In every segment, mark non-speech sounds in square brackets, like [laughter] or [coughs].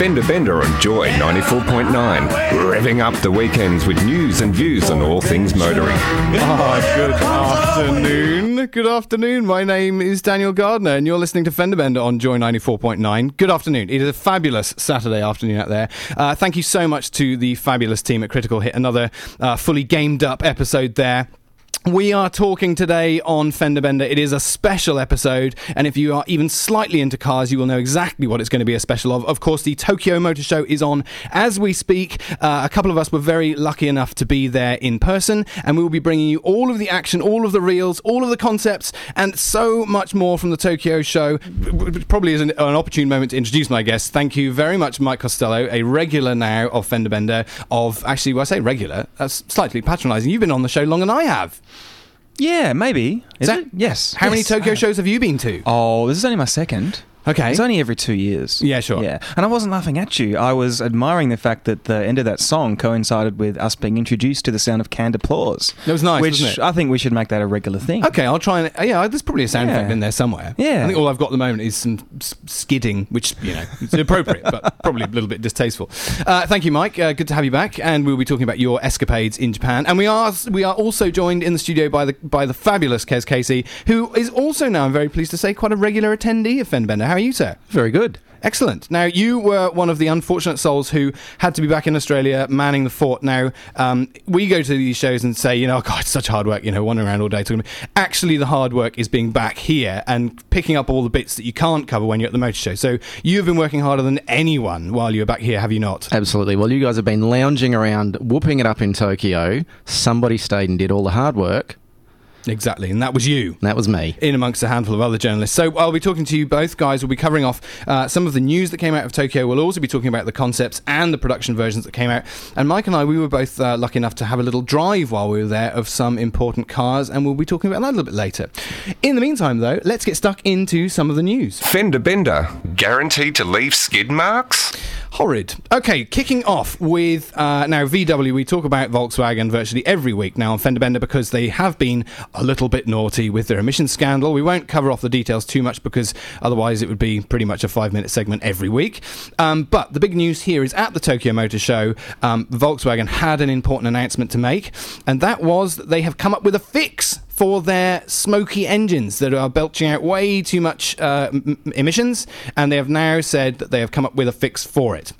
Fender Bender on Joy 94.9, revving up the weekends with news and views on all things motoring. Ah, good afternoon. Good afternoon. My name is Daniel Gardner, and you're listening to Fender Bender on Joy 94.9. Good afternoon. It is a fabulous Saturday afternoon out there. Uh, thank you so much to the fabulous team at Critical Hit. Another uh, fully gamed up episode there. We are talking today on Fender Bender. It is a special episode, and if you are even slightly into cars, you will know exactly what it's going to be a special of. Of course, the Tokyo Motor Show is on as we speak. Uh, a couple of us were very lucky enough to be there in person, and we will be bringing you all of the action, all of the reels, all of the concepts, and so much more from the Tokyo Show. Which Probably is an, an opportune moment to introduce my guest. Thank you very much, Mike Costello, a regular now of Fender Bender. Of actually, when I say regular, that's slightly patronising. You've been on the show longer than I have. Yeah, maybe. Is that- it? Yes. How many Tokyo I- shows have you been to? Oh, this is only my second. Okay. It's only every two years. Yeah, sure. Yeah. And I wasn't laughing at you. I was admiring the fact that the end of that song coincided with us being introduced to the sound of canned applause. That was nice, Which wasn't it? I think we should make that a regular thing. Okay, I'll try and yeah. There's probably a sound Yeah. effect in there somewhere. Yeah. I think all I've got at the moment is some skidding, which you know is appropriate, but [laughs] probably a little bit distasteful. Uh, thank you, Mike. Uh, good to have you back, and we'll be talking about your escapades in Japan. And we are we are also joined in the studio by the by the fabulous Kez Casey, who is also now I'm very pleased to say quite a regular attendee of Fendbender. How are you, sir? Very good. Excellent. Now, you were one of the unfortunate souls who had to be back in Australia manning the fort. Now, um, we go to these shows and say, you know, oh, God, it's such hard work, you know, wandering around all day. Talking. Actually, the hard work is being back here and picking up all the bits that you can't cover when you're at the motor show. So, you've been working harder than anyone while you were back here, have you not? Absolutely. Well, you guys have been lounging around, whooping it up in Tokyo. Somebody stayed and did all the hard work. Exactly. And that was you. That was me. in amongst a handful of other journalists. So I'll be talking to you both guys. We'll be covering off uh, some of the news that came out of Tokyo. We'll also be talking about the concepts and the production versions that came out. And Mike and I, we were both uh, lucky enough to have a little drive while we were there of some important cars, and we'll be talking about that a little bit later. In the meantime, though, let's get stuck into some of the news. Fender Bender, guaranteed to leave skid marks? Horrid. Okay, kicking off with uh, now VW. We talk about Volkswagen virtually every week now on Fender Bender because they have been a little bit naughty with their emissions scandal. We won't cover off the details too much because otherwise it would be pretty much a five minute segment every week. Um, but the big news here is at the Tokyo Motor Show, um, Volkswagen had an important announcement to make, and that was that they have come up with a fix for their smoky engines that are belching out way too much uh, m- emissions, and they have now said that they have come up with a fix for it.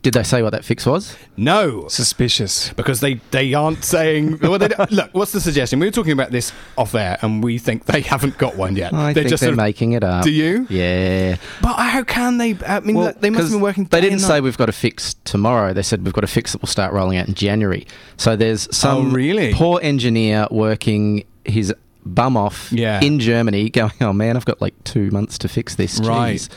Did they say what that fix was? No, Suspicious. because they, they aren't saying. Well, they look, what's the suggestion? We were talking about this off air, and we think they haven't got one yet. I they're think just they're sort of- making it up. Do you? Yeah. But how can they? I mean, Well, look, they must have 'cause been working. They didn't say we've got a fix tomorrow. They said we've got a fix that will start rolling out in January. So there's oh, some Oh, really? poor engineer working his bum off Yeah. in Germany [laughs] going, oh man, I've got like two months to fix this. Right.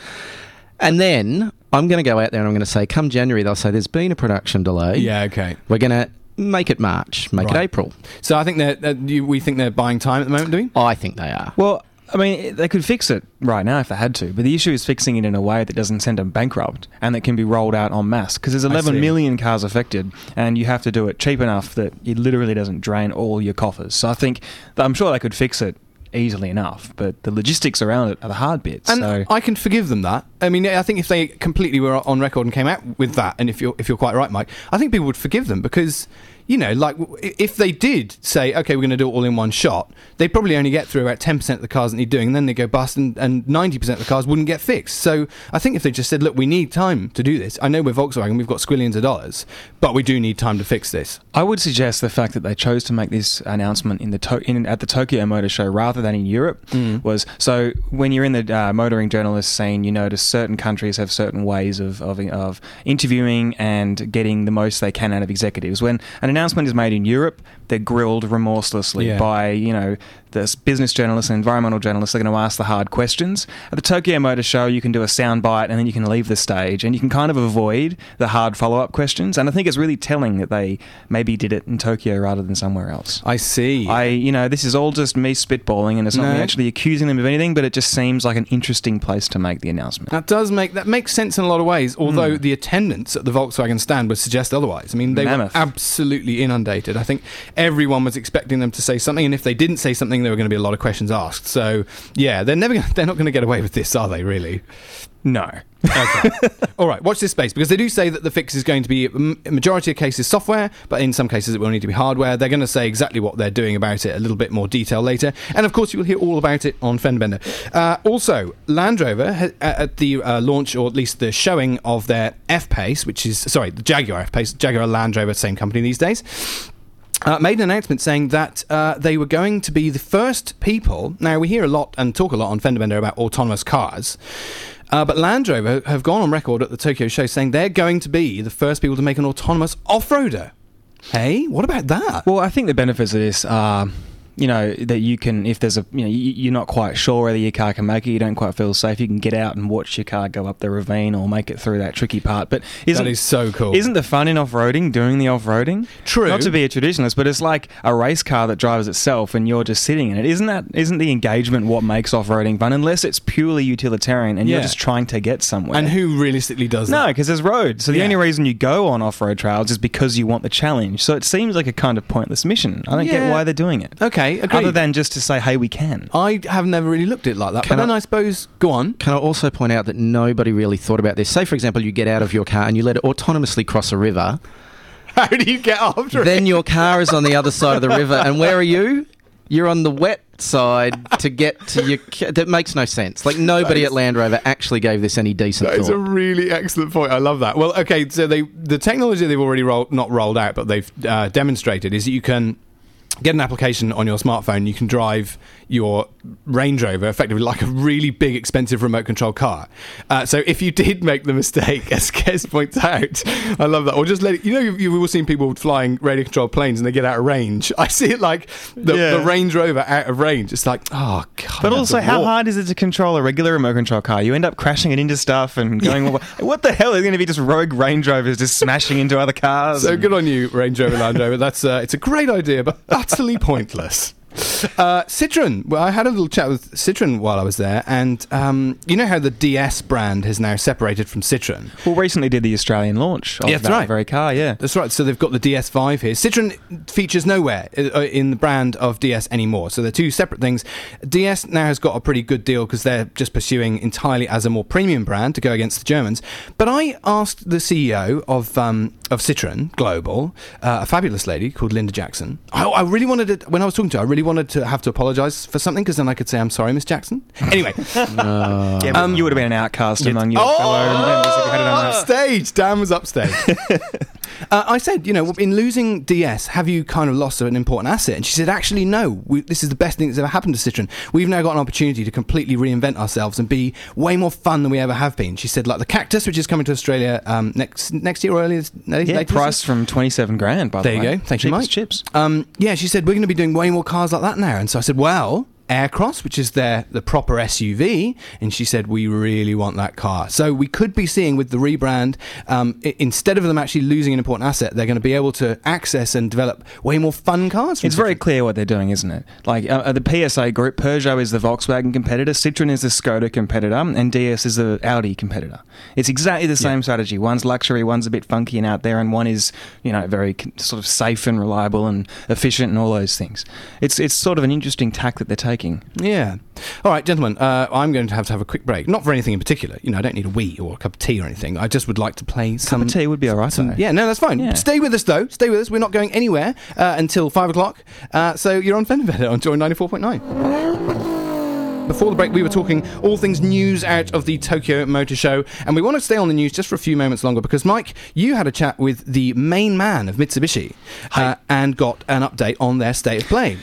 And then I'm going to go out there and I'm going to say, come January, they'll say there's been a production delay. Yeah. Okay. We're going to make it March, make Right. it April. So I think that that you, we think they're buying time at the moment, do we? I think they are. Well, I mean, they could fix it right now if they had to, but the issue is fixing it in a way that doesn't send them bankrupt and that can be rolled out en masse because there's I 11 see. million cars affected and you have to do it cheap enough that it literally doesn't drain all your coffers. So I think I'm sure they could fix it easily enough, but the logistics around it are the hard bits. And so I can forgive them that. I mean, I think if they completely were on record and came out with that, and if you're if you're quite right, Mike, I think people would forgive them because you know, like if they did say, okay, we're going to do it all in one shot, they'd probably only get through about ten percent of the cars that need doing, and then they go bust, and and ninety percent of the cars wouldn't get fixed. So I think if they just said, look, we need time to do this. I know we're Volkswagen, we've got squillions of dollars, but we do need time to fix this. I would suggest the fact that they chose to make this announcement in the to- in, at the Tokyo Motor Show rather than in Europe was so when you're in the uh, motoring journalist scene, you notice certain countries have certain ways of, of of interviewing and getting the most they can out of executives. When an announcement is made in Europe, they're grilled remorselessly Yeah. by you know the business journalists and environmental journalists are going to ask the hard questions. At the Tokyo Motor Show, you can do a sound bite and then you can leave the stage, and you can kind of avoid the hard follow up questions. And I think it's really telling that they maybe did it in Tokyo rather than somewhere else. I see. I, you know, this is all just me spitballing, and it's not No. me actually accusing them of anything, but it just seems like an interesting place to make the announcement. That does make that makes sense in a lot of ways. Although hmm. the attendance at the Volkswagen stand would suggest otherwise. I mean, they Mammoth. were absolutely inundated. I think everyone was expecting them to say something, and if they didn't say something, there were going to be a lot of questions asked. So, yeah, they're never gonna, [laughs] they're not going to get away with this, are they? Really? No. Okay. [laughs] All right. Watch this space because they do say that the fix is going to be majority of cases software, but in some cases it will need to be hardware. They're going to say exactly what they're doing about it a little bit more detail later, and of course you will hear all about it on Fender Uh, also, Land Rover ha- at the uh, launch, or at least the showing of their F Pace, which is sorry, the Jaguar F Pace, Jaguar Land Rover, same company these days. Uh, made an announcement saying that uh, they were going to be the first people. Now we hear a lot and talk a lot on Fender Bender about autonomous cars, uh, but Land Rover have gone on record at the Tokyo show saying they're going to be the first people to make an autonomous off-roader. Hey, what about that? Well, I think the benefits of this are, you know, that you can, if there's a, you know, you- you're not quite sure whether your car can make it, you don't quite feel safe, you can get out and watch your car go up the ravine or make it through that tricky part. But isn't, that is so cool. Isn't the fun in off-roading doing the off-roading? True. Not to be a traditionalist, but it's like a race car that drives itself and you're just sitting in it. Isn't that isn't the engagement what makes off-roading fun? Unless it's purely utilitarian and Yeah. you're just trying to get somewhere. and who realistically does No, because there's roads. So the Yeah. only reason you go on off-road trails is because you want the challenge. So it seems like a kind of pointless mission. I don't Yeah. get why they're doing it. Okay, agreed. Other than just to say, "Hey, we can." I have never really looked at it like that. Can but then I- I suppose, go on. Can I also point out that nobody really thought about this? Say, for example, you get out of your car and you let it autonomously cross a river. [laughs] How do you get after then your car is on the other side of the river, and where are you? You're on the wet side to get to your. [laughs] Ca- that makes no sense. Like nobody at Land Rover actually gave this any decent That is a really excellent point. I love that. Well, okay, so they the technology they've already rolled, not rolled out, but they've uh, demonstrated is that you can get an application on your smartphone. You can drive your Range Rover effectively like a really big, expensive remote control car. Uh, so if you [laughs] did make the mistake, as Kez points out, I love that. Or just let it, you know, you've, you've all seen people flying radio controlled planes and they get out of range. [laughs] I see it like the, Yeah. the Range Rover out of range. It's like, oh god. But also, how hard is it to control a regular remote control car? You end up crashing it into stuff and going, "What the hell is going to be just rogue Range Rovers just smashing into other cars?" So and- good on you, Range Rover Land Rover. That's uh, it's a great idea, but utterly pointless. Uh, Citroen. Well, I had a little chat with Citroen while I was there, and um, you know how the DS brand has now separated from Citroen. Well, recently did the Australian launch of Yeah, that's that right. very car. Yeah. That's right. So they've got the DS5 here. Citroen features nowhere uh, in the brand of DS anymore. So they're two separate things. DS now has got a pretty good deal because they're just pursuing entirely as a more premium brand to go against the Germans. But I asked the CEO of um, of Citroen Global, uh, a fabulous lady called Linda Jackson. I, I really wanted to when I was talking to her, I really wanted to have to apologise for something because then I could say I'm sorry, Miss Jackson. Anyway, [laughs] yeah, Um, you would have been an outcast among your fellow members if you had done that. upstage. Dan was upstage. [laughs] uh, I said, you know, in losing DS, have you kind of lost an important asset? And she said, actually, no. We, this is the best thing that's ever happened to Citroen. We've now got an opportunity to completely reinvent ourselves and be way more fun than we ever have been. She said, like the Cactus, which is coming to Australia um, next next year or earlier. Yeah, this priced from twenty seven grand. By There the way, there you go. Thank you, Mike. Chips. Um, yeah, she said we're going to be doing way more cars like that now, and so I said, well. Aircross, which is their the proper SUV, and she said we really want that car. So we could be seeing with the rebrand, um, i- instead of them actually losing an important asset, they're going to be able to access and develop way more fun cars. It's very clear what they're doing, isn't it? Like uh, uh, the PSA group, Peugeot is the Volkswagen competitor, Citroen is the Skoda competitor, and DS is the Audi competitor. It's exactly the same strategy. One's luxury, one's a bit funky and out there, and one is you know very sort of safe and reliable and efficient and all those things. It's it's sort of an interesting tack that they're taking. Yeah. All right, gentlemen. Uh, I'm going to have to have a quick break. Not for anything in particular. You know, I don't need a wee or a cup of tea or anything. I just would like to play some. Cup of tea would be all right. some- yeah, no, that's fine. Yeah. Stay with us though. Stay with us. We're not going anywhere uh, until five o'clock. Uh, so you're on Fender on Joy ninety four point nine. Before the break, we were talking all things news out of the Tokyo Motor Show, and we want to stay on the news just for a few moments longer because, Mike, you had a chat with the main man of Mitsubishi uh, and got an update on their state of play.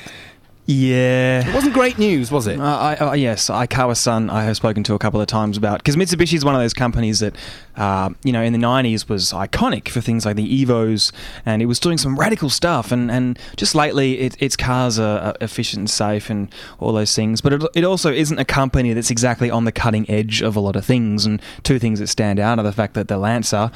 Yeah. It wasn't great news, was it? Uh, I, uh, yes, Aikawa-san I have spoken to a couple of times about because Mitsubishi is one of those companies that, uh, you know, in the '90s was iconic for things like the Evos, and it was doing some radical stuff. And, and just lately, it, its cars are, are efficient and safe and all those things. But it, it also isn't a company that's exactly on the cutting edge of a lot of things. And two things that stand out are the fact that the Lancer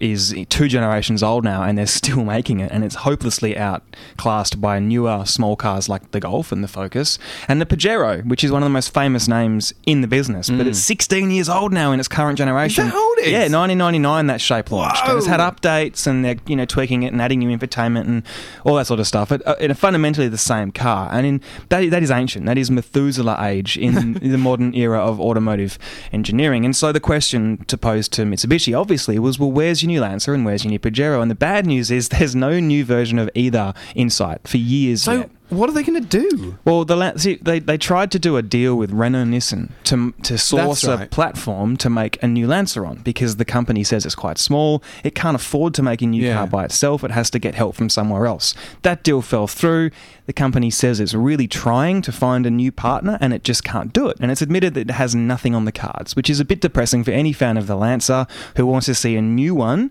is two generations old now and they're [laughs] still making it and it's hopelessly outclassed by newer small cars like the Golf and the Focus and the Pajero which is one of the most famous names in the business. But it's 16 years old now in its current generation. Is that how old is? yeah 1999 that shape launched. And it's had updates and they're you know tweaking it and adding new infotainment and all that sort of stuff. It, uh, it's fundamentally the same car. And in that, that is ancient. That is Methuselah age in [laughs] the modern era of automotive engineering. And so the question to pose to Mitsubishi obviously was well where's your new Lancer and where's your new Pajero and the bad news is there's no new version of either in sight for years So, yet. What are they going to do? Well, the see, they they tried to do a deal with Renault Nissan to to source That's a platform to make a new Lancer on because the company says it's quite small. It can't afford to make a new Yeah. car by itself. It has to get help from somewhere else. That deal fell through. The company says it's really trying to find a new partner and it just can't do it. And it's admitted that it has nothing on the cards, which is a bit depressing for any fan of the Lancer who wants to see a new one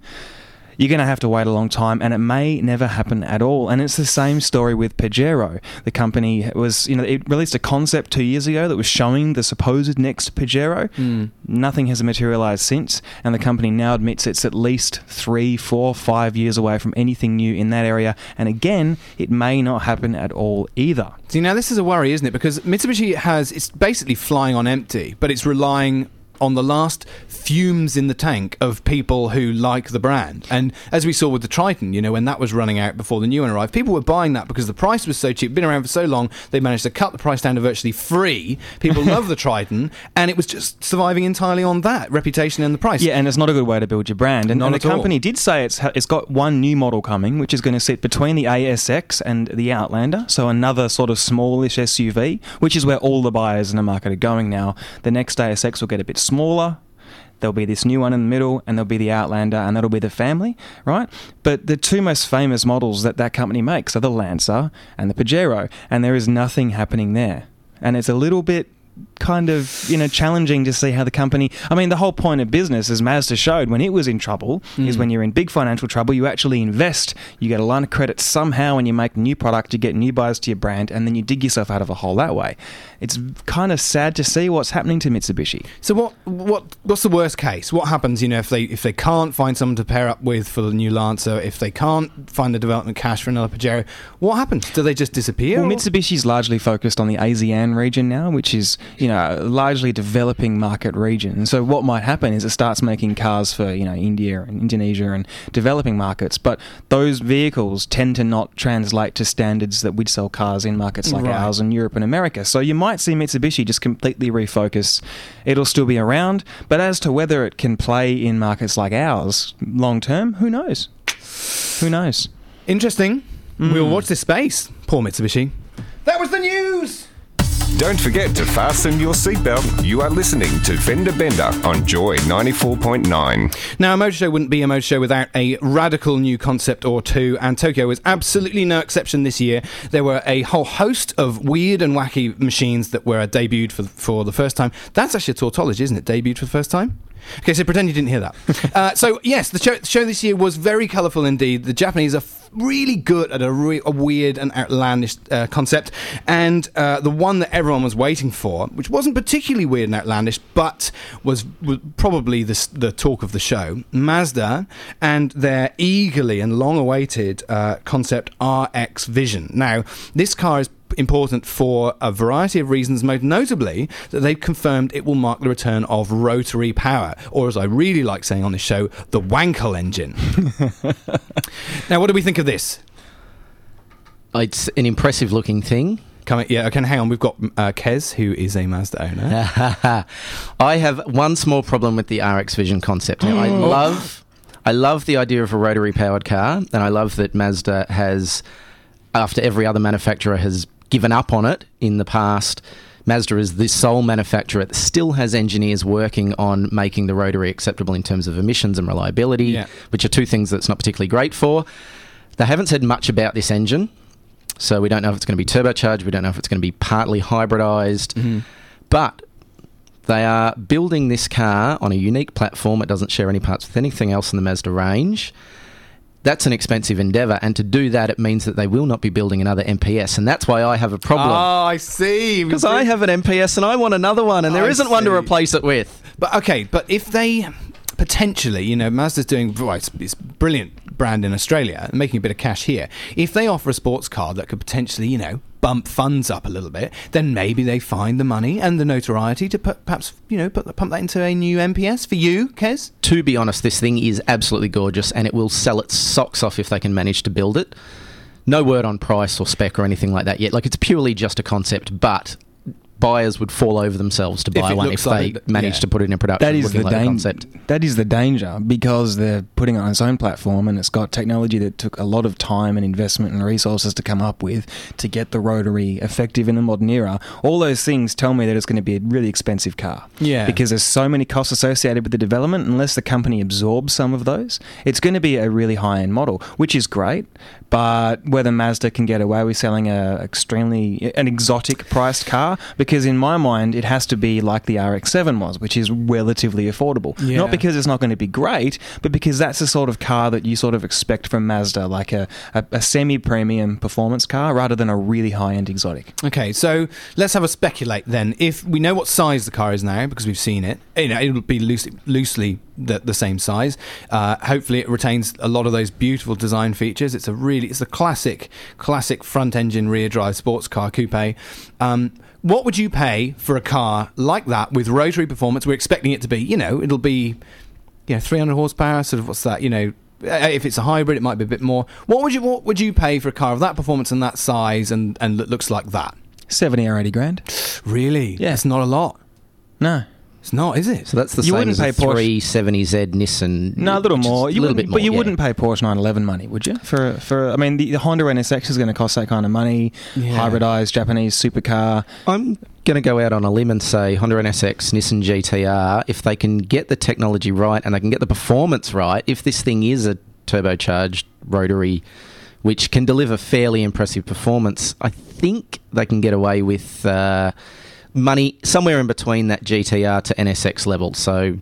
you're going to have to wait a long time and it may never happen at all. And it's the same story with Pajero. The company was, you know, it released a concept two years ago that was showing the supposed next Pajero. Hmm. Nothing has materialized since. And the company now admits it's at least three, four, five years away from anything new in that area. And again, it may not happen at all either. See, now this is a worry, isn't it? Because Mitsubishi has, it's basically flying on empty, but it's relying on the last fumes in the tank of people who like the brand. And as we saw with the Triton, you know, when that was running out before the new one arrived, people were buying that because the price was so cheap, been around for so long, they managed to cut the price down to virtually free. People [laughs] love the Triton, and it was just surviving entirely on that reputation and the price. Yeah, and it's not a good way to build your brand. And, and the at all. company did say it's it's got one new model coming, which is going to sit between the ASX and the Outlander, so another sort of smallish SUV, which is where all the buyers in the market are going now. The next ASX will get a bit smaller. There'll be this new one in the middle, and there'll be the Outlander, and that'll be the family, right? But the two most famous models that that company makes are the Lancer and the Pajero, and there is nothing happening there. And it's a little bit kind of you know challenging to see how the company i mean the whole point of business as mazda showed when it was in trouble is mm. when you're in big financial trouble you actually invest you get a line of credit somehow and you make new product you get new buyers to your brand and then you dig yourself out of a hole that way it's kind of sad to see what's happening to mitsubishi So what what what's the worst case? What happens, you know, if they if they can't find someone to pair up with for the new Lancer, if they can't find the development cash for another Pajero, what happens? Do they just disappear? Well, Mitsubishi's largely focused on the ASEAN region now, which is you know largely developing market region. And so what might happen is it starts making cars for you know India and Indonesia and developing markets, but those vehicles tend to not translate to standards that we'd sell cars in markets like Right. ours in Europe and America. So you might see Mitsubishi just completely refocus. It'll still be around, but as to whether it can play in markets like ours long term, who knows? Who knows? Interesting. Hmm. We'll watch this space. Poor Mitsubishi. That was the news. Don't forget to fasten your seatbelt. You are listening to Fender Bender on Joy 94.9. Now, a motor show wouldn't be a motor show without a radical new concept or two, and Tokyo was absolutely no exception this year. There were a whole host of weird and wacky machines that were debuted for, for the first time. That's actually a tautology, isn't it? Debuted for the first time? Okay, so pretend you didn't hear that. [laughs] uh, so, yes, the show, the show this year was very colourful indeed. The Japanese are f- really good at a, re- a weird and outlandish uh, concept, and uh, the one that everyone was waiting for, which wasn't particularly weird and outlandish, but was, was probably the, the talk of the show, Mazda and their eagerly and long awaited uh, concept RX Vision. Now, this car is important for a variety of reasons, most notably that they've confirmed it will mark the return of rotary power, or as I really like saying on this show, the Wankel engine. [laughs] now, what do we think of this? It's an impressive looking thing. Come, yeah, okay, hang on. We've got uh, Kez, who is a Mazda owner. [laughs] I have one small problem with the RX Vision concept. Now, I love, I love the idea of a rotary powered car, and I love that Mazda has, after every other manufacturer has given up on it in the past. Mazda is the sole manufacturer that still has engineers working on making the rotary acceptable in terms of emissions and reliability, Yeah. which are two things that's not particularly great for. They haven't said much about this engine. So we don't know if it's going to be turbocharged. We don't know if it's going to be partly hybridized. Mm-hmm. But they are building this car on a unique platform. It doesn't share any parts with anything else in the Mazda range. That's an expensive endeavor, and to do that, it means that they will not be building another MPS, and that's why I have a problem. Oh, I see. Because I have an MPS and I want another one, and there I isn't one to replace it with. But okay, but if they potentially, you know, Mazda's doing right, it's brilliant brand in Australia, making a bit of cash here. If they offer a sports car that could potentially, you know, bump funds up a little bit, then maybe they find the money and the notoriety to put, perhaps, you know, put pump that into a new MPS for you, Kez. To be honest, this thing is absolutely gorgeous, and it will sell its socks off if they can manage to build it. No word on price or spec or anything like that yet. Like it's purely just a concept, but buyers would fall over themselves to buy it one if like they it- manage yeah. to put it in production. That is the like a dan- concept. That is the danger because they're putting it on its own platform and it's got technology that took a lot of time and investment and resources to come up with to get the rotary effective in the modern era. All those things tell me that it's going to be a really expensive car. Yeah. Because there's so many costs associated with the development. Unless the company absorbs some of those, it's going to be a really high end model, which is great. But whether Mazda can get away with selling a extremely an exotic priced car, because in my mind it has to be like the RX-7 was, which is relatively affordable. Yeah. Not because it's not going to be great, but because that's the sort of car that you sort of expect from Mazda, like a, a, a semi-premium performance car rather than a really high-end exotic. Okay, so let's have a speculate then. If we know what size the car is now because we've seen it, you know, it'll be loosely, loosely the, the same size. Uh, hopefully, it retains a lot of those beautiful design features. It's a really, it's a classic, classic front-engine, rear-drive sports car coupe. Um, what would you pay for a car like that with rotary performance? We're expecting it to be, you know, it'll be, you know, 300 horsepower. Sort of, what's that? You know. uh, If it's a hybrid, it might be a bit more. What would you What would you pay for a car of that performance and that size and and that looks like that? 70 or 80 grand? Really? Yeah. It's not a lot. No. It's not, is it? So that's the You same wouldn't as a pay Porsche- 370Z Nissan. No, a little more. You a little bit more, but you yeah. wouldn't pay Porsche 911 money, would you? For for I mean, the, the Honda NSX is going to cost that kind of money. Yeah. Hybridized Japanese supercar. I'm going to go out on a limb and say Honda NSX, Nissan GTR, if they can get the technology right and they can get the performance right, if this thing is a turbocharged rotary which can deliver fairly impressive performance, I think they can get away with uh, money somewhere in between that GTR to NSX level. So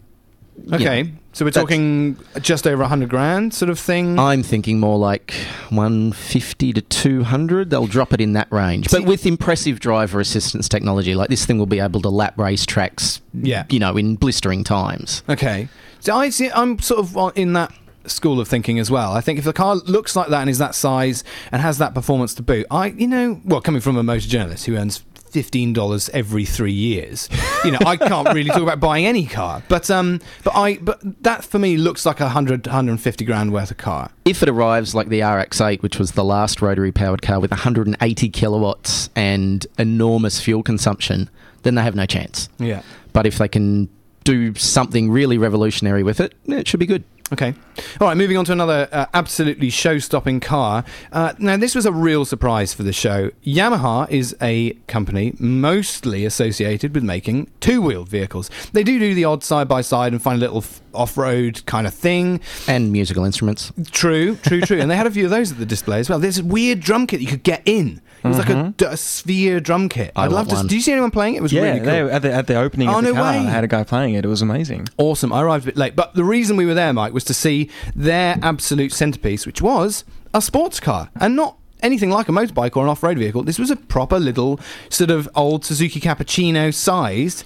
Okay. So we're talking just over 100 grand sort of thing. I'm thinking more like 150 to 200. They'll drop it in that range, but with impressive driver assistance technology. Like this thing will be able to lap race tracks, Yeah. you know, in blistering times. okay. So I see, I'm sort of uh, in that school of thinking as well. I think if the car looks like that and is that size and has that performance to boot, I, you know, well, coming from a motor journalist who earns $15 every three years, you know, I can't really talk about buying any car. But, um, but I, but that for me looks like a 100, 150 grand worth of car. If it arrives like the RX8, which was the last rotary powered car with 180 kilowatts and enormous fuel consumption, then they have no chance. Yeah. But if they can do something really revolutionary with it, it should be good. Okay. All right, moving on to another uh, absolutely show stopping car. Uh, now, this was a real surprise for the show. Yamaha is a company mostly associated with making two wheeled vehicles. They do do the odd side by side and find a little f- off road kind of thing. And musical instruments. True, true, true. and they had a few of those at the display as well. There's a weird drum kit you could get in. It was like mm-hmm. a sphere drum kit. I I'd love to. one. Did you see anyone playing it? It was Yeah, really cool. they, at the at the opening Oh, of the no car, way. I had a guy playing it. It was amazing. Awesome. I arrived a bit late. But the reason we were there, Mike, was to see their absolute centerpiece, which was a sports car. And not anything like a motorbike or an off road vehicle. This was a proper little, sort of old Suzuki Cappuccino sized,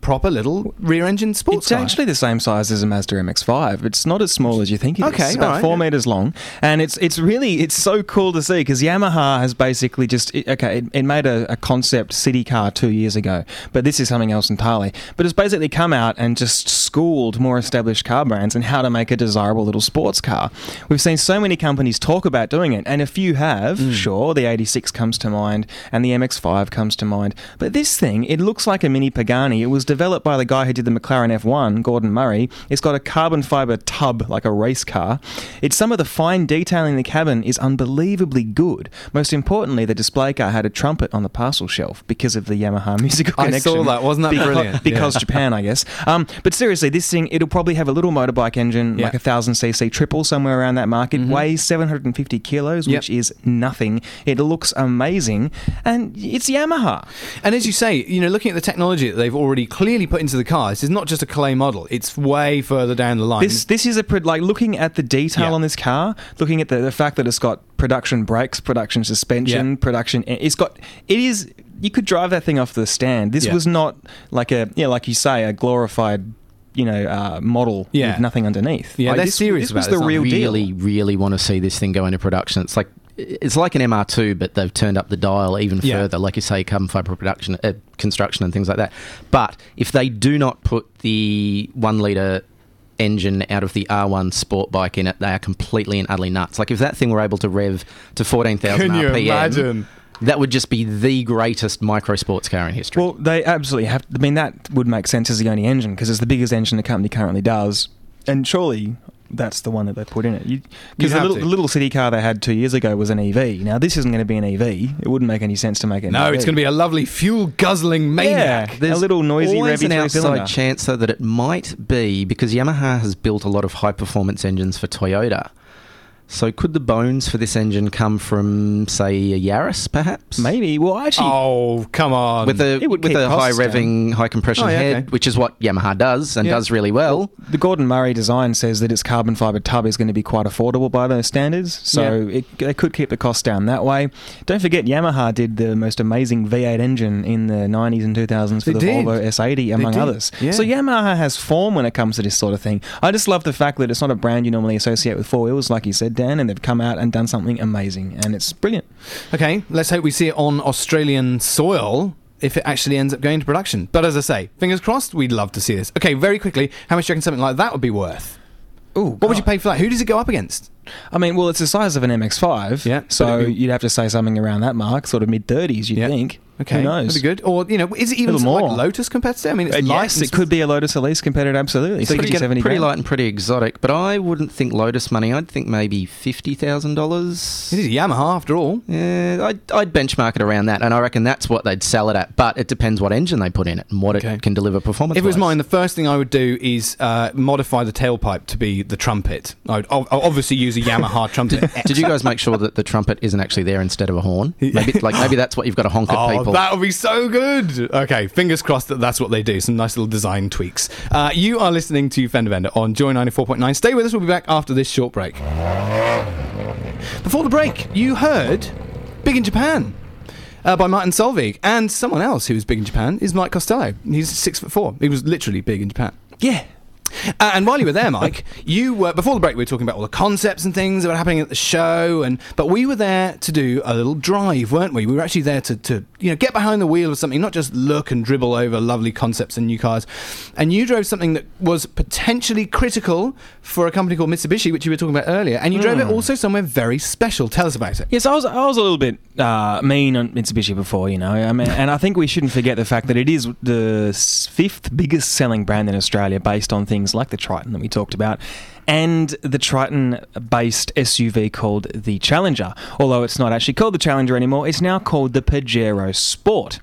proper little rear engine sports It's car. actually the same size as a Mazda MX-5. It's not as small as you think it is. Okay, It's about alright, four yeah. meters long, and it's it's really it's so cool to see because Yamaha has basically just it, okay. It, it made a, a concept city car two years ago, but this is something else entirely. But it's basically come out and just schooled more established car brands in how to make a desirable little sports car. We've seen so many companies talk about doing it, and a few have. Hmm. Sure, the 86 comes to mind, and the MX-5 comes to mind. But this thing, it looks like a mini Pagani. It was developed by the guy who did the McLaren F1, Gordon Murray. It's got a carbon fiber tub like a race car. It's some of the fine detailing in the cabin is unbelievably good. Most importantly, the display car had a trumpet on the parcel shelf because of the Yamaha [laughs] musical I connection. saw that. Wasn't that because, brilliant? Because Yeah. Japan, I guess. Um, but seriously, this thing it'll probably have a little motorbike engine, Yeah. like a thousand cc triple somewhere around that mark. It weighs 750 kilos, Yep. which is nothing. It looks amazing, and it's Yamaha. And as you say, you know, looking at the technology that they've already clearly put into the car, this is not just a clay model. It's way further down the line. This this is a pre- like looking at the detail Yeah. on this car, looking at the, the fact that it's got production brakes, production suspension, Yeah. production. It's got it is. You could drive that thing off the stand. This Yeah. was not like a yeah, like you say, a glorified you know uh, model Yeah. with nothing underneath. Yeah, Like, they're this, serious This was about the this, real aren't deal. really, really want to see this thing go into production. It's like it's like an MR2, but they've turned up the dial even Yeah. further. Like you say, carbon fiber production, uh, construction, and things like that. But if they do not put the one liter engine out of the R1 sport bike in it, they are completely and utterly nuts. Like if that thing were able to rev to fourteen thousand RPM, imagine? that would just be the greatest micro sports car in history. Well, they absolutely have. I mean, that would make sense as the only engine because it's the biggest engine the company currently does, and surely that's the one that they put in it. Because the little, the little city car they had two years ago was an EV. Now this isn't going to be an EV. It wouldn't make any sense to make it. An no, EV. it's going to be a lovely fuel guzzling maniac. Yeah. a little noisy always revvy an three-cylinder. outside chance though that it might be because Yamaha has built a lot of high performance engines for Toyota. So could the bones for this engine come from, say, a Yaris, perhaps? Maybe. Well, actually, Oh, come on. With a It would with a high costs revving, high compression Oh, yeah, head, okay. which is what Yamaha does and Yeah. does really well. the Gordon Murray design says that its carbon fiber tub is going to be quite affordable by those standards, so it, they could keep the cost down that way. Don't forget, Yamaha did the most amazing V8 engine in the 90s and 2000s for They the did. Volvo S80, among others. yeah. So Yamaha has form when it comes to this sort of thing. I just love the fact that it's not a brand you normally associate with four wheels, like you said, And they've come out and done something amazing, and it's brilliant. Okay, let's hope we see it on Australian soil if it actually ends up going to production. But as I say, fingers crossed, we'd love to see this. Okay, very quickly, how much do you reckon something like that would be worth? Ooh, What would you pay for that? Who does it go up against? I mean, well, it's the size of an MX-5, Yeah, So be- you'd have to say something around that mark, sort of mid 30s, you'd Yeah. think. Okay, Who knows? That'd be good. Or you know, is it even Little like more. Lotus competitor? I mean, it's light yes, and it could be a Lotus Elise competitor, absolutely. So you 60, get 70 pretty grand. light and pretty exotic, but I wouldn't think Lotus money. I'd think maybe fifty thousand dollars. It is a Yamaha after all. Yeah, I'd, I'd benchmark it around that, and I reckon that's what they'd sell it at. But it depends what engine they put in it and what Okay. it can deliver performance. If it was mine, the first thing I would do is uh, modify the tailpipe to be the trumpet. I'd I'll I'll obviously use a Yamaha trumpet. [laughs] Did you guys make sure that the trumpet isn't actually there instead of a horn? Maybe, like maybe that's what you've got to honk at [laughs] Oh, people. That would be so good. Okay, fingers crossed that that's what they do. Some nice little design tweaks. Uh, you are listening to Fender Bender on Joy 94.9. Stay with us. We'll be back after this short break. Before the break, you heard Big in Japan. Uh, by Martin Solveig and someone else who was big in Japan is Mike Costello. He's six foot four. He was literally big in Japan. Yeah. Uh, and while you were there, Mike, you were before the break. We were talking about all the concepts and things that were happening at the show, and but we were there to do a little drive, weren't we? We were actually there to, to you know get behind the wheel of something, not just look and dribble over lovely concepts and new cars. And you drove something that was potentially critical for a company called Mitsubishi, which you were talking about earlier, and you drove it also somewhere very special. Tell us about it. Yes, I was I was a little bit uh, mean on Mitsubishi before, you know. I mean, and I think we shouldn't forget the fact that it is the fifth biggest selling brand in Australia, based on things like the Triton that we talked about, and the Triton-based SUV called the Challenger. Although it's not actually called the Challenger anymore, it's now called the Pajero Sport.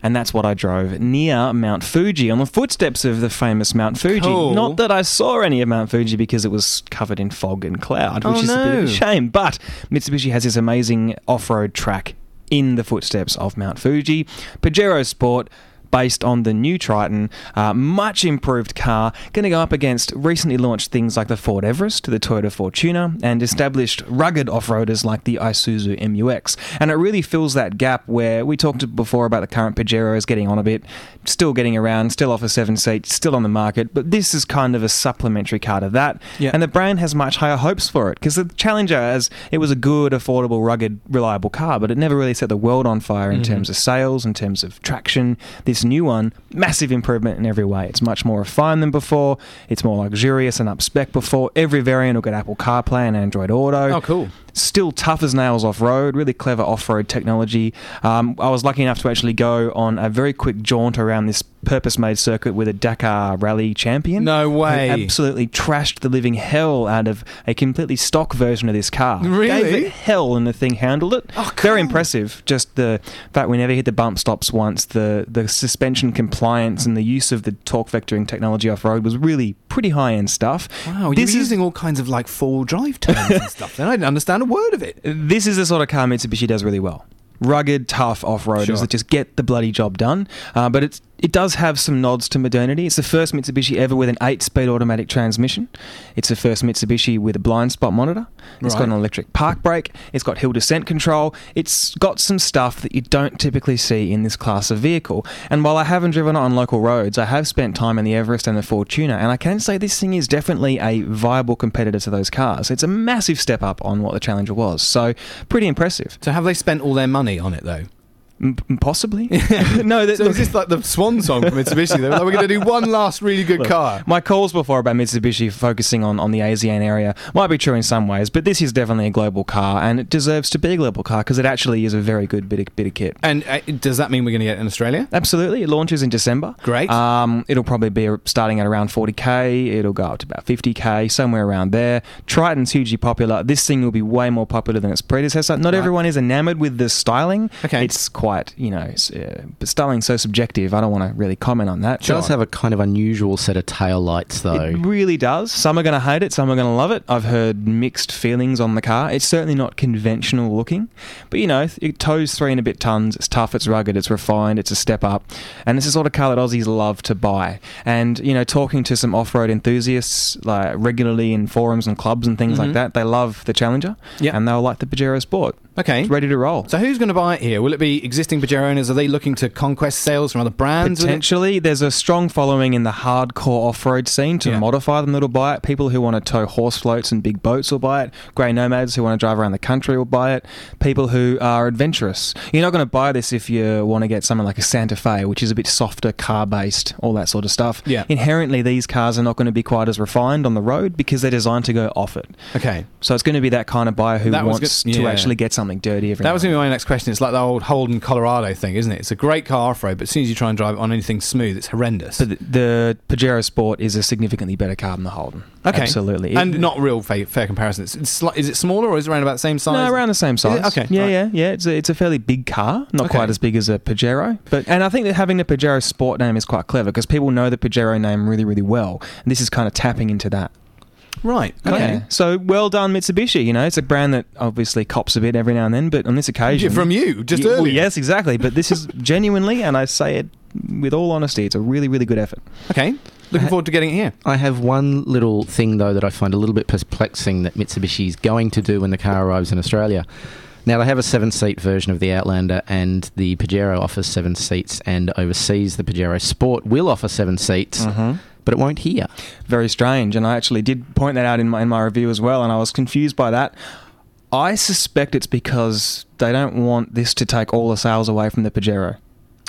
And that's what I drove near Mount Fuji on the footsteps of the famous Mount Fuji. Cool. Not that I saw any of Mount Fuji because it was covered in fog and cloud, which Oh, is a bit of a shame. But Mitsubishi has this amazing off road track in the footsteps of Mount Fuji. Pajero Sport. Based on the new Triton, uh, much improved car, going to go up against recently launched things like the Ford Everest, the Toyota Fortuner, and established rugged off-roaders like the Isuzu MUX. And it really fills that gap where we talked before about the current Pajeros getting on a bit, still getting around, still off a seven seat, still on the market, but this is kind of a supplementary car to that. Yeah. And the brand has much higher hopes for it because the Challenger, as it was a good, affordable, rugged, reliable car, but it never really set the world on fire in terms of sales, in terms of traction. This new one, massive improvement in every way. It's much more refined than before. It's more luxurious and up spec before. Every variant will get Apple CarPlay and Android Auto. Oh, cool. Still tough as nails off road, really clever off road technology. Um, I was lucky enough to actually go on a very quick jaunt around this purpose made circuit with a Dakar rally champion. No way. absolutely trashed the living hell out of a completely stock version of this car. Really? Gave it hell and the thing handled it. Oh, Very impressive. Just the fact we never hit the bump stops once, the, the suspension compliance and the use of the torque vectoring technology off road was really pretty high end stuff. Wow, this you're is using all kinds of like four-wheel drive terms and stuff. Then I didn't understand a word of it. this is the sort of car Mitsubishi does really well. Rugged, tough off-roaders Sure. that just get the bloody job done. Uh, but it's it does have some nods to modernity. It's the first Mitsubishi ever with an eight-speed automatic transmission. It's the first Mitsubishi with a blind spot monitor. It's got an electric park brake. It's got hill descent control. It's got some stuff that you don't typically see in this class of vehicle. And while I haven't driven it on local roads, I have spent time in the Everest and the Fortuner, and I can say this thing is definitely a viable competitor to those cars. It's a massive step up on what the Challenger was. So pretty impressive. So have they spent all their money on it though? M- possibly. [laughs] no, that, So look, this like the swan song from Mitsubishi? They were like, we're going to do one last really good look, car. My calls before about Mitsubishi focusing on, on the ASEAN area might be true in some ways, but this is definitely a global car, and it deserves to be a global car because it actually is a very good bit of, bit of kit. And uh, does that mean we're going to get it in Australia? Absolutely, it launches in December. Great. Um, it'll probably be starting at around 40k. It'll go up to about 50k, somewhere around there. Triton's hugely popular. This thing will be way more popular than its predecessor. Not Right. everyone is enamored with the styling. Okay. It's quite, you know, uh, but styling's so subjective. I don't want to really comment on that. It does have a kind of unusual set of tail lights, though. It really does. Some are going to hate it, some are going to love it. I've heard mixed feelings on the car. It's certainly not conventional looking, but you know, it tows three and a bit tons. It's tough, it's rugged, it's refined, it's a step up. And this is the sort of car that Aussies love to buy. And, you know, talking to some off road enthusiasts like regularly in forums and clubs and things like that, they love the Challenger Yeah. and they'll like the Pajero Sport. Okay. It's ready to roll. So who's going to buy it here? Will it be existing Pajero owners? Are they looking to conquest sales from other brands? Potentially, there's a strong following in the hardcore off-road scene to Yeah. modify them that'll buy it. People who want to tow horse floats and big boats will buy it. Grey nomads who want to drive around the country will buy it. People who are adventurous. You're not going to buy this if you want to get something like a Santa Fe, which is a bit softer, car-based, all that sort of stuff. Yeah. Inherently, these cars are not going to be quite as refined on the road because they're designed to go off it. Okay. So it's going to be that kind of buyer who That wants good- to yeah. actually get something dirty every That was going to be my next question. It's like the old Holden Colorado thing, isn't it? It's a great car off road, but as soon as you try and drive it on anything smooth, it's horrendous. But the, the Pajero Sport is a significantly better car than the Holden. okay. Absolutely. And It- not real fair, fair comparison. It's, it's is it smaller or is it around about the same size? No, around the same size. Okay, Yeah, right. yeah, yeah. It's a, it's a fairly big car, not Okay. quite as big as a Pajero, but and I think that having the Pajero Sport name is quite clever because people know the Pajero name really, really well, and this is kind of tapping into that. Right. Okay. Yeah. So well done, Mitsubishi. You know, it's a brand that obviously cops a bit every now and then, but on this occasion, From you, just Yeah, well, yes, exactly. But this is [laughs] genuinely, and I say it with all honesty, it's a really, really good effort. Okay. Looking uh, forward to getting it here. I have one little thing though that I find a little bit perplexing that Mitsubishi is going to do when the car arrives in Australia. Now they have a seven-seat version of the Outlander, and the Pajero offers seven seats, and overseas the Pajero Sport will offer seven seats, mm-hmm. But it won't here. very strange. And I actually did point that out in my, in my review as well, and I was confused by that. I suspect it's because they don't want this to take all the sales away from the Pajero.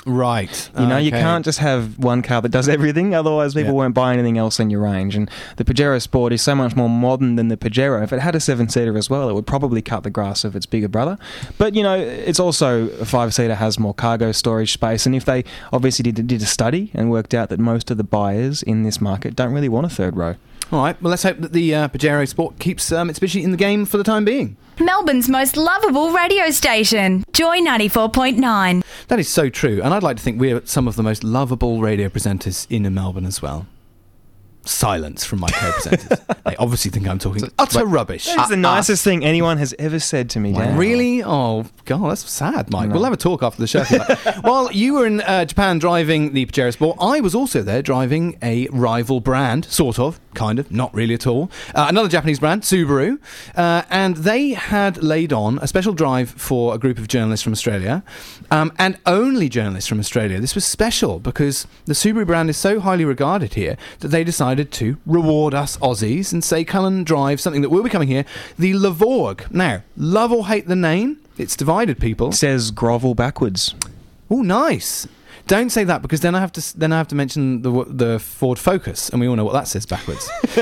Right. You know, you can't just have one car that does everything, otherwise people Yeah. won't buy anything else in your range. And the Pajero Sport is so much more modern than the Pajero. If it had a seven-seater as well, it would probably cut the grass of its bigger brother. But, you know, it's also a five-seater has more cargo storage space. And if they obviously did, did a study and worked out that most of the buyers in this market don't really want a third row. All right. Well, let's hope that the uh, Pajero Sport keeps uh, Mitsubishi in the game for the time being. Melbourne's most lovable radio station, Joy 94.9. That is so true, and I'd like to think we're some of the most lovable radio presenters in Melbourne as well. Silence from my co-presenters. [laughs] they obviously think I'm talking utter rubbish. It's the nicest thing anyone has ever said to me, Dan. Really? Oh, God, that's sad, Mike. We'll have a talk after the show. if you. [laughs] While you were in uh, Japan driving the Pajero Sport, I was also there driving a rival brand, sort of, kind of, not really at all. Uh, another Japanese brand, Subaru, uh, and they had laid on a special drive for a group of journalists from Australia, um, and only journalists from Australia. This was special because the Subaru brand is so highly regarded here that they decided to reward us Aussies and say, come and drive something that will be coming here, the Levorg. Now, love or hate the name, it's divided people. It says grovel backwards. Oh, nice. Don't say that because then I have to then I have to mention the the Ford Focus, and we all know what that says backwards. [laughs]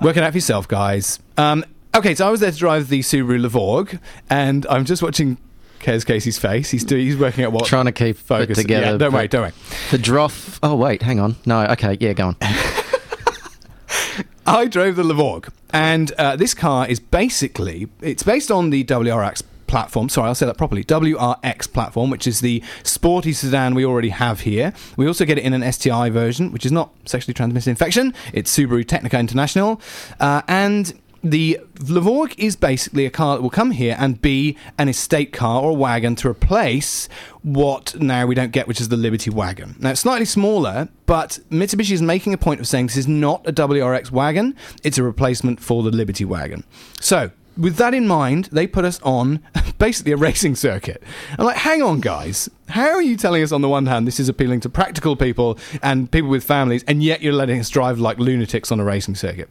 Work it out for yourself, guys. Um, Okay, so I was there to drive the Subaru Levorg, and I'm just watching Kez Casey's face. He's doing, he's working out what Trying to keep focus together. Yeah, don't worry, don't worry. The Droff. Oh wait, hang on. No, okay, yeah, go on. [laughs] I drove the Levorg, and uh, this car is basically it's based on the WRX platform. Sorry, I'll say that properly. WRX platform, which is the sporty sedan we already have here. We also get it in an STI version, which is not sexually transmitted infection. It's Subaru Tecnica International, uh, and the Levorg is basically a car that will come here and be an estate car or a wagon to replace what now we don't get, which is the Liberty wagon. Now, it's slightly smaller, but Mitsubishi is making a point of saying this is not a WRX wagon, it's a replacement for the Liberty wagon. So, with that in mind, they put us on [laughs] basically a racing circuit. I'm like, hang on, guys. How are you telling us on the one hand this is appealing to practical people and people with families, and yet you're letting us drive like lunatics on a racing circuit?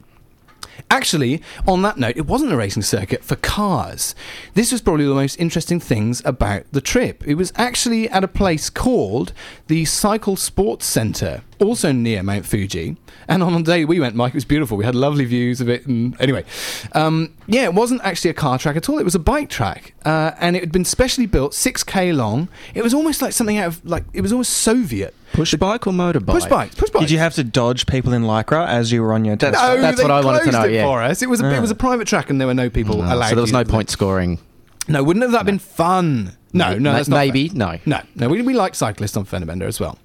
Actually, on that note, it wasn't a racing circuit for cars. This was probably the most interesting things about the trip. It was actually at a place called the Cycle Sports Centre, also near Mount Fuji. And on the day we went, Mike, it was beautiful. We had lovely views of it. And anyway, um, yeah, it wasn't actually a car track at all. It was a bike track, uh, and it had been specially built, six k long. It was almost like something out of like it was almost Soviet. Push bike or motorbike? Push bike. push bike. Did you have to dodge people in lycra as you were on your test? That's- No, That's they what I wanted to know, it yeah. for us. It was a, it was a private track, and there were no people No, allowed. so there was no use point scoring. No, wouldn't have that been fun? No, no, Ma- that's not maybe, fair. no. no, no. We, we like cyclists on Fenderbender as well.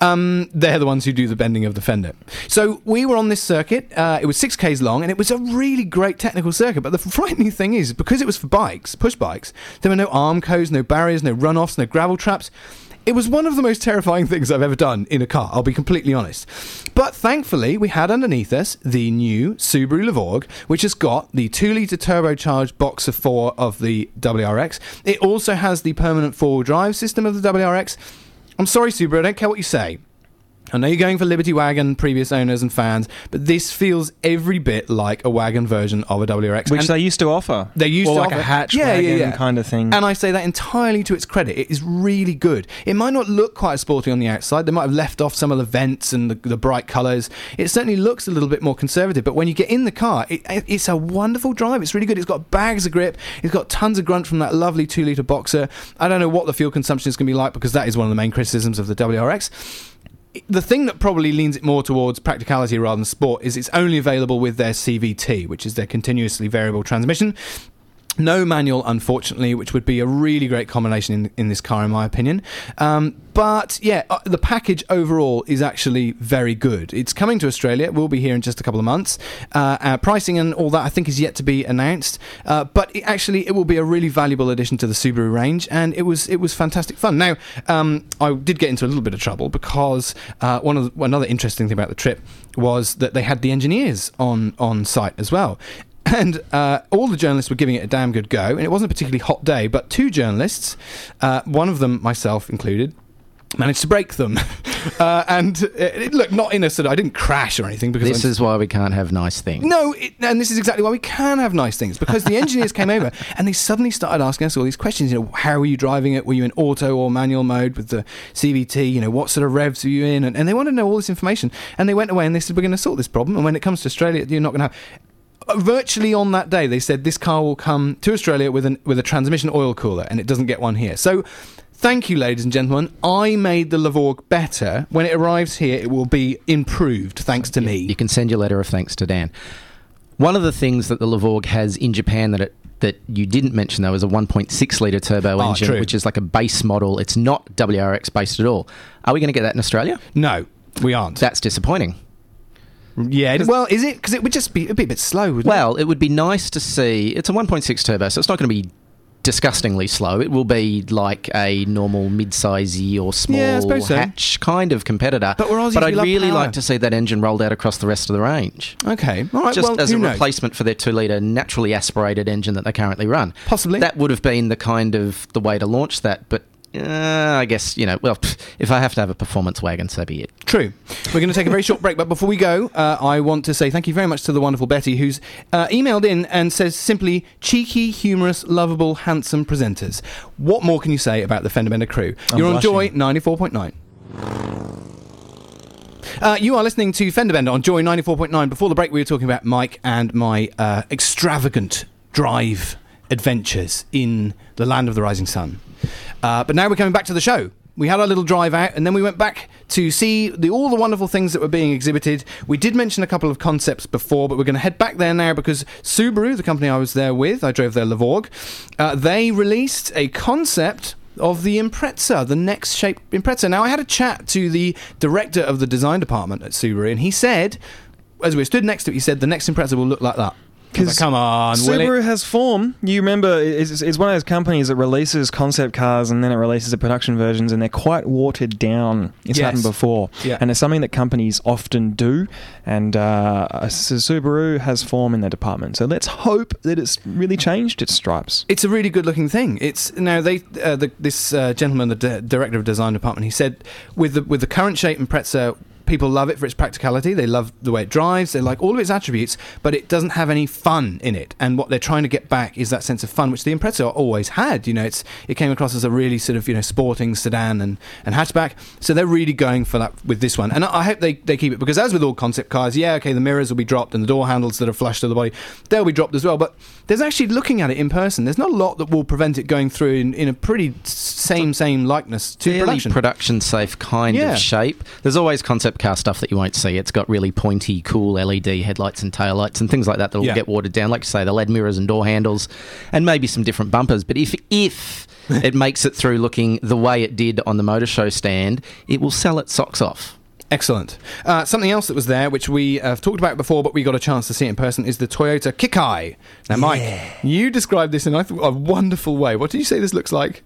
Um, they're the ones who do the bending of the fender. So we were on this circuit. Uh, it was six k's long, and it was a really great technical circuit. But the frightening thing is, because it was for bikes, push bikes, there were no Armcos, no barriers, no runoffs, no gravel traps. It was one of the most terrifying [laughs] things I've ever done in a car, I'll be completely honest. But thankfully, we had underneath us the new Subaru Levorg, which has got the 2 litre turbocharged Boxer 4 of the WRX. It also has the permanent four wheel drive system of the WRX. I'm sorry, Subaru, I don't care what you say. I know you're going for Liberty Wagon, previous owners and fans, but this feels every bit like a wagon version of a WRX. Which And- they used to offer. they used or to like offer- a hatch yeah, wagon yeah, yeah. kind of thing. And I say that entirely to its credit. It is really good. It might not look quite as sporty on the outside. They might have left off some of the vents and the, the bright colours. It certainly looks a little bit more conservative. But when you get in the car, it, it's a wonderful drive. It's really good. It's got bags of grip. It's got tons of grunt from that lovely two litre boxer. I don't know what the fuel consumption is going to be like because that is one of the main criticisms of the WRX the thing that probably leans it more towards practicality rather than sport is it's only available with their CVT, which is their continuously variable transmission. No manual, unfortunately, which would be a really great combination in, in this car, in my opinion. Um, but yeah, uh, the package overall is actually very good. It's coming to Australia. It will be here in just a couple of months. Uh, uh, pricing and all that, I think, is yet to be announced. Uh, but it actually, it will be a really valuable addition to the Subaru range, and it was it was fantastic fun. Now, um, I did get into a little bit of trouble because uh, one of the, another interesting thing about the trip was that they had the engineers on on site as well. [coughs] And uh, all the journalists were giving it a damn good go, and it wasn't a particularly hot day. But two journalists, uh, one of them myself included, managed to break them. [laughs] uh, and uh, it, look, not in a sort of, I didn't crash or anything because This I'm- is why we can't have nice things. no, it, and this is exactly why we can have nice things because the engineers came over [laughs] and they suddenly started asking us all these questions. You know, how were you driving it? Were you in auto or manual mode with the CVT? You know, what sort of revs were you in? And, and they wanted to know all this information. And they went away and they said, "We're going to sort this problem." And when it comes to Australia, you're not going to have. Virtually on that day, they said this car will come to Australia with an with a transmission oil cooler, and it doesn't get one here. So. Thank you, ladies and gentlemen. I made the Levorg better. When it arrives here, it will be improved thanks to me. You can send your letter of thanks to Dan. One of the things that the Levorg has in Japan that it that you didn't mention though is a 1.6 liter turbo Oh, engine, true. which is like a base model. It's not WRX based at all. Are we going to get that in Australia? No, we aren't. That's disappointing. Yeah, it- well, is it? Because it would just be, it'd be a bit slow. Wouldn't Well, it would be nice to see. It's a 1.6 turbo, so it's not going to be disgustingly slow. It will be like a normal mid-sizey or small Yeah, so. hatch kind of competitor. But we're But I'd really power. like to see that engine rolled out across the rest of the range. Okay, all right. just well, as a knows? replacement for their two-litre naturally aspirated engine that they currently run. Possibly. That would have been the kind of the way to launch that, but uh, I guess, you know, well, if I have to have a performance wagon, so be it. True. We're going to take a very short break, but before we go, uh, I want to say thank you very much to the wonderful Betty, who's uh, emailed in and says simply cheeky, humorous, lovable, handsome presenters. What more can you say about the Fender Bender crew? I'm You're on. Joy ninety four point nine. Uh, you are listening to Fender Bender on Joy 94.9. Before the break, we were talking about Mike and my uh, extravagant drive adventures in the land of the rising sun. Uh, but now we're coming back to the show. We had our little drive out, and then we went back to see the, all the wonderful things that were being exhibited. We did mention a couple of concepts before, but we're going to head back there now because Subaru, the company I was there with, I drove their Levorg, uh, they released a concept of the Impreza, the next shape Impreza. Now, I had a chat to the director of the design department at Subaru, and he said, as we stood next to it, he said the next Impreza will look like that. Like, come on, Subaru has form. You remember, it's, it's one of those companies that releases concept cars and then it releases the production versions, and they're quite watered down. It's Yes. happened before, Yeah. and it's something that companies often do. And uh, so Subaru has form in their department. So let's hope that it's really changed its stripes. It's a really good looking thing. It's now they uh, the, this uh, gentleman, the di- director of design department, he said with the with the current shape Impreza. People love it for its practicality. They love the way it drives. They like all of its attributes, but it doesn't have any fun in it. And what they're trying to get back is that sense of fun, which the Impreza always had. You know, it's it came across as a really sort of you know sporting sedan and, and hatchback. So they're really going for that with this one, and I, I hope they, they keep it because as with all concept cars, yeah, okay, the mirrors will be dropped and the door handles that are flush to the body, they'll be dropped as well. But there's actually looking at it in person. There's not a lot that will prevent it going through in, in a pretty same same likeness to production. production safe kind Yeah. of shape. There's always concept car stuff that you won't see. It's got really pointy, cool LED headlights and taillights and things like that that'll Yeah. get watered down. Like you say, the LED mirrors and door handles, and maybe some different bumpers. But if if [laughs] it makes it through looking the way it did on the motor show stand, it will sell its socks off. Excellent. Uh, something else that was there, which we have talked about before, but we got a chance to see it in person, is the Toyota Kikai. Now, Mike, you described this in a wonderful way. What did you say this looks like?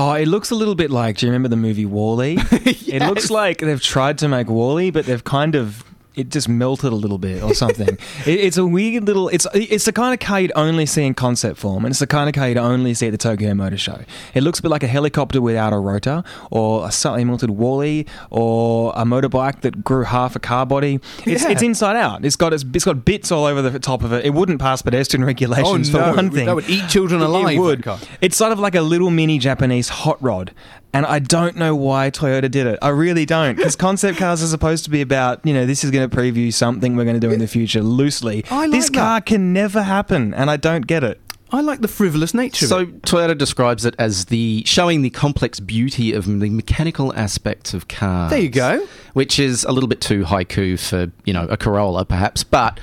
Oh, it looks a little bit like. Do you remember the movie WALL-E? [laughs] It looks like they've tried to make WALL-E, but they've kind of it just melted a little bit or something. [laughs] it, it's a weird little. It's it's the kind of car you'd only see in concept form, and it's the kind of car you'd only see at the Tokyo Motor Show. It looks a bit like a helicopter without a rotor, or a slightly melted WALL-E, or a motorbike that grew half a car body. It's, Yeah. it's inside out. It's got it's, it's got bits all over the top of it. It wouldn't pass pedestrian oh, regulations Oh, no. for one thing. That would eat children alive, It would. It's sort of like a little mini Japanese hot rod. And I don't know why Toyota did it. I really don't. Because [laughs] concept cars are supposed to be about, you know, this is going to preview something we're going to do in the future loosely. I like this that. car can never happen. And I don't get it. I like the frivolous nature So of it. Toyota describes it as the showing the complex beauty of the mechanical aspects of cars. There you go. Which is a little bit too haiku for you know a Corolla, perhaps, but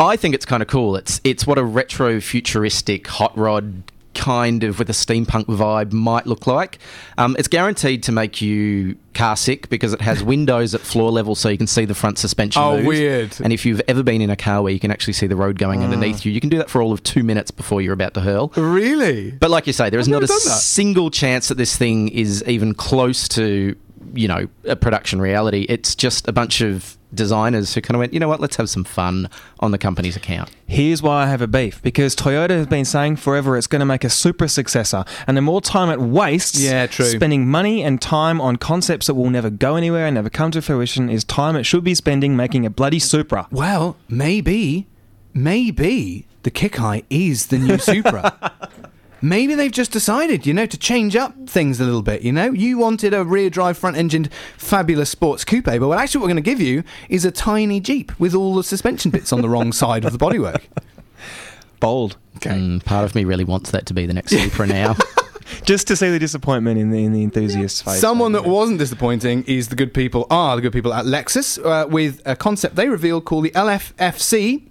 I think it's kind of cool. It's it's what a retro futuristic hot rod kind of with a steampunk vibe might look like. Um, it's guaranteed to make you car sick because it has [laughs] windows at floor level so you can see the front suspension. Oh, move. weird. And if you've ever been in a car where you can actually see the road going underneath you, you can do that for all of two minutes before you're about to hurl. Really? But like you say, there is I've not a never done that. single chance that this thing is even close to, you know, a production reality. It's just a bunch of designers who kind of went, you know what, let's have some fun on the company's account. Here's why I have a beef. Because Toyota has been saying forever it's going to make a Supra successor. And the more time it wastes Yeah, true. spending money and time on concepts that will never go anywhere and never come to fruition is time it should be spending making a bloody Supra. Well, maybe, maybe the Kikai is the new Supra. [laughs] maybe they've just decided, you know, to change up things a little bit. You know, you wanted a rear drive, front engined, fabulous sports coupe, but what actually what we're going to give you is a tiny Jeep with all the suspension bits on the wrong [laughs] side of the bodywork. Bold. Mm, part of me really wants that to be the next [laughs] Supra now. [laughs] Just to see the disappointment in the in the enthusiast's face. Someone that wasn't disappointing is the good people are the good people at Lexus uh, with a concept they revealed called the LFFC,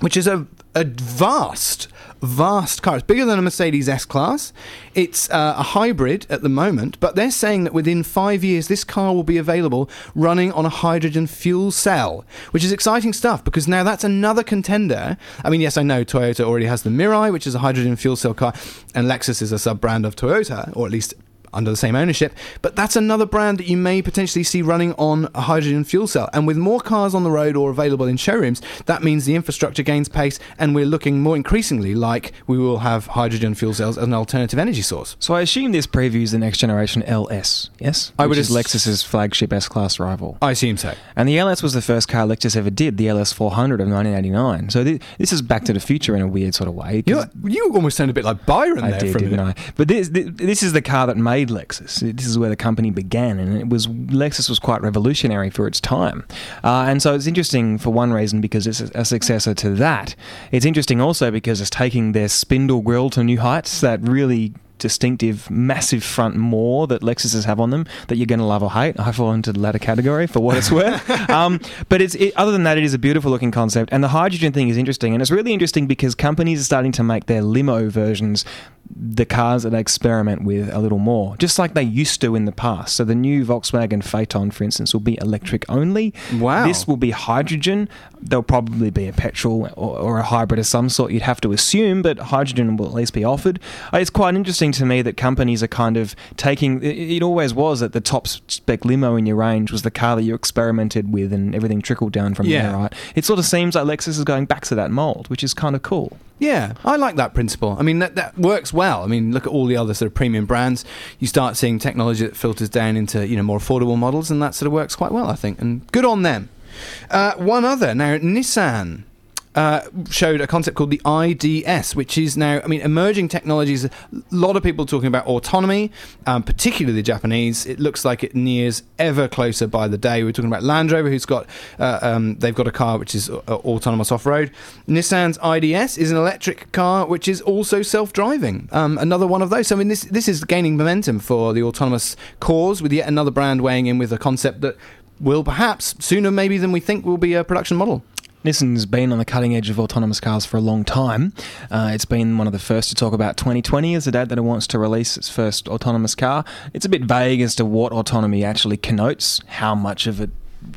which is a, a vast, vast car. It's bigger than a Mercedes S Class. It's uh, a hybrid at the moment, but they're saying that within five years this car will be available running on a hydrogen fuel cell, which is exciting stuff because now that's another contender. I mean, yes, I know Toyota already has the Mirai, which is a hydrogen fuel cell car, and Lexus is a sub brand of Toyota, or at least under the same ownership. But that's another brand that you may potentially see running on a hydrogen fuel cell. And with more cars on the road or available in showrooms, that means the infrastructure gains pace, and we're looking more increasingly like we will have hydrogen fuel cells as an alternative energy source. So I assume this previews the next generation LS. Yes, I Which would is Lexus's flagship S-Class rival. I assume so. And the LS was the first car Lexus ever did, the LS 400 of 1989. So thi- this is Back to the Future in a weird sort of way. You, almost sound a bit like Byron I there did, didn't. I? But this, thi- this is the car that made Lexus. This is where the company began, and it was Lexus was quite revolutionary for its time. Uh, and so it's interesting for one reason because it's a, a successor to that. It's interesting also because it's taking their spindle grille to new heights. That really distinctive, massive front maw that Lexuses have on them that you're going to love or hate. I fall into the latter category for what it's worth. [laughs] um, but it's it, other than that, it is a beautiful looking concept, and the hydrogen thing is interesting, and it's really interesting because companies are starting to make their limo versions the cars that they experiment with a little more, just like they used to in the past. So the new Volkswagen Phaeton, for instance, will be electric only. Wow. This will be hydrogen. There'll probably be a petrol or, or a hybrid of some sort. You'd have to assume, but hydrogen will at least be offered. Uh, It's quite interesting to me that companies are kind of taking. It, it always was that the top spec limo in your range was the car that you experimented with, and everything trickled down from Yeah. there. Right? It sort of seems like Lexus is going back to that mold, which is kind of cool. Yeah, I like that principle. I mean, that, that works well. I mean, look at all the other sort of premium brands. You start seeing technology that filters down into you know more affordable models, and that sort of works quite well, I think. And good on them. Uh, one other now, Nissan. Uh, showed a concept called the IDS, which is now, I mean, emerging technologies. A lot of people talking about autonomy, um, particularly the Japanese. It looks like it nears ever closer by the day. We're talking about Land Rover, who's got, uh, um, they've got a car which is uh, autonomous off road. Nissan's IDS is an electric car which is also self-driving. Um, another one of those. So I mean, this this is gaining momentum for the autonomous cause, with yet another brand weighing in with a concept that will perhaps sooner maybe than we think will be a production model. Nissan's been on the cutting edge of autonomous cars for a long time. Uh, it's been one of the first to talk about 2020 as the date that it wants to release its first autonomous car. It's a bit vague as to what autonomy actually connotes, how much of it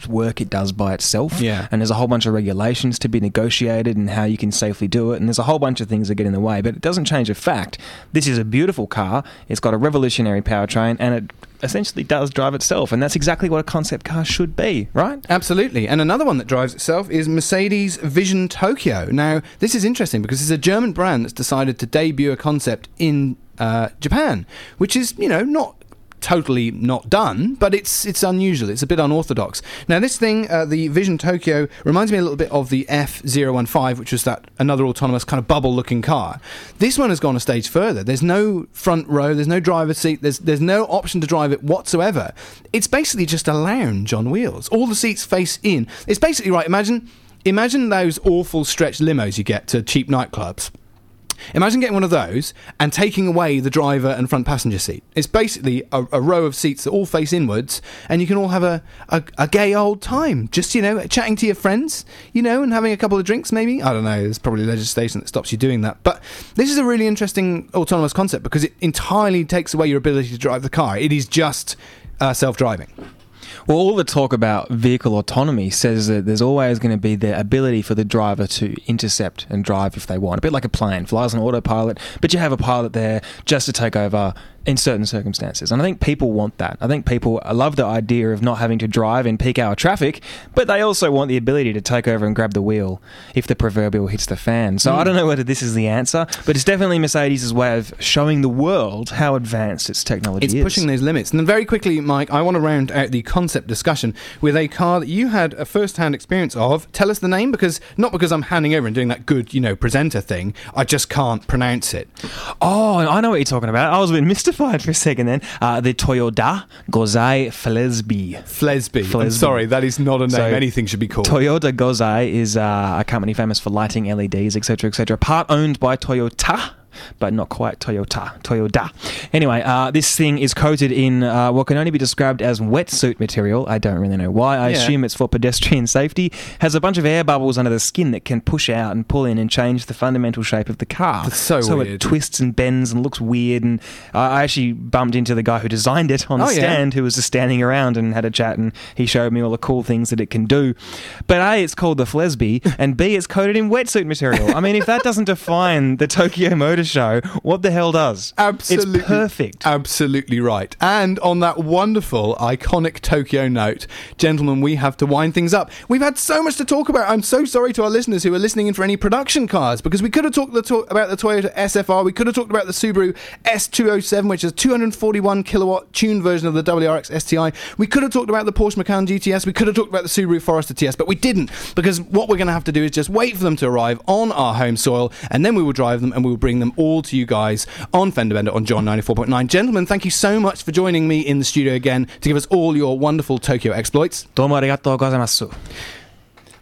work it does by itself. Yeah. And there's a whole bunch of regulations to be negotiated and how you can safely do it. And there's a whole bunch of things that get in the way. But it doesn't change the fact this is a beautiful car. It's got a revolutionary powertrain and it essentially does drive itself. And that's exactly what a concept car should be, right? Absolutely. And another one that drives itself is Mercedes Vision Tokyo. Now, this is interesting because it's a German brand that's decided to debut a concept in uh, Japan, which is, you know, not totally not done, but it's it's unusual. It's a bit unorthodox. Now, this thing, uh, the Vision Tokyo, reminds me a little bit of the F015, which was that another autonomous kind of bubble-looking car. This one has gone a stage further. There's no front row. There's no driver's seat. There's there's no option to drive it whatsoever. It's basically just a lounge on wheels. All the seats face in. It's basically right. Imagine imagine those awful stretched limos you get to cheap nightclubs. Imagine getting one of those and taking away the driver and front passenger seat. It's basically a, a row of seats that all face inwards, and you can all have a, a, a gay old time. Just, you know, chatting to your friends, you know, and having a couple of drinks, maybe. I don't know, there's probably legislation that stops you doing that. But this is a really interesting autonomous concept because it entirely takes away your ability to drive the car. It is just uh, self driving. Well, all the talk about vehicle autonomy says that there's always going to be the ability for the driver to intercept and drive if they want. A bit like a plane flies on autopilot, but you have a pilot there just to take over in certain circumstances. And I think people want that. I think people love the idea of not having to drive in peak hour traffic, but they also want the ability to take over and grab the wheel if the proverbial hits the fan. So I hmm. don't know whether this is the answer, but it's definitely Mercedes' way of showing the world how advanced its technology is. It's is. pushing those limits. And then, very quickly, Mike, I want to round out the concept discussion with a car that you had a first hand experience of. Tell us the name, because not because I'm handing over and doing that good, you know, presenter thing, I just can't pronounce it. Oh, I know what you're talking about. I was a bit mystified for a second then. Uh, the Toyoda Gosei Flesby. Flesby. I'm sorry, that is not a name So, anything should be called. Toyoda Gosei is uh, a company famous for lighting LEDs, etc., etc. Part owned by Toyota. But not quite Toyota, Toyota. Anyway, uh, this thing is coated in uh, what can only be described as wetsuit material. I don't really know why. I Yeah. assume it's for pedestrian safety. Has a bunch of air bubbles under the skin that can push out and pull in and change the fundamental shape of the car. That's so it weird. twists and bends and looks weird. And I I actually bumped into the guy who designed it on the Oh, yeah. stand, who was just standing around and had a chat, and he showed me all the cool things that it can do. But A, it's called the Flesby, and B, it's coated in wetsuit material. I mean, if that doesn't [laughs] define the Tokyo Motor Show, what the hell does? Absolutely. It's perfect. Absolutely right. And on that wonderful, iconic Tokyo note, gentlemen, we have to wind things up. We've had so much to talk about. I'm so sorry to our listeners who are listening in for any production cars because we could have talked the to- about the Toyota SFR, we could have talked about the Subaru S207, which is a 241 kilowatt tuned version of the WRX STI. We could have talked about the Porsche Macan GTS. We could have talked about the Subaru Forester TS, but we didn't because what we're going to have to do is just wait for them to arrive on our home soil and then we will drive them and we will bring them all to you guys on Fender Bender on Joy 94.9. Gentlemen, thank you so much for joining me in the studio again to give us all your wonderful Tokyo exploits.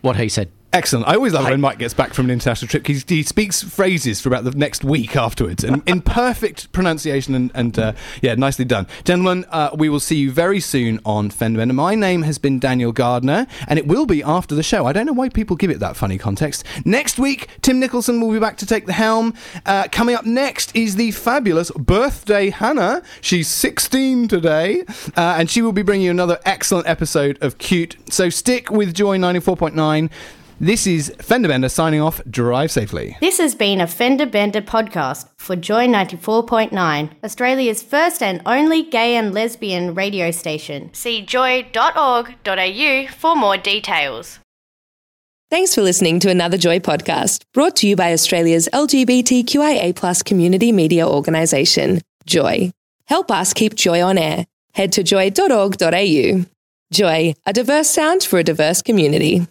What he said. Excellent. I always love when Mike gets back from an international trip. He, he speaks phrases for about the next week afterwards, and in perfect pronunciation. And, and uh, yeah, nicely done, gentlemen. Uh, we will see you very soon on Fender My name has been Daniel Gardner, and it will be after the show. I don't know why people give it that funny context. Next week, Tim Nicholson will be back to take the helm. Uh, coming up next is the fabulous birthday Hannah. She's 16 today, uh, and she will be bringing you another excellent episode of Cute. So stick with Joy 94.9. This is Fender Bender signing off. Drive safely. This has been a Fender Bender podcast for Joy 94.9, Australia's first and only gay and lesbian radio station. See joy.org.au for more details. Thanks for listening to another Joy podcast brought to you by Australia's LGBTQIA community media organisation, Joy. Help us keep Joy on air. Head to joy.org.au. Joy, a diverse sound for a diverse community.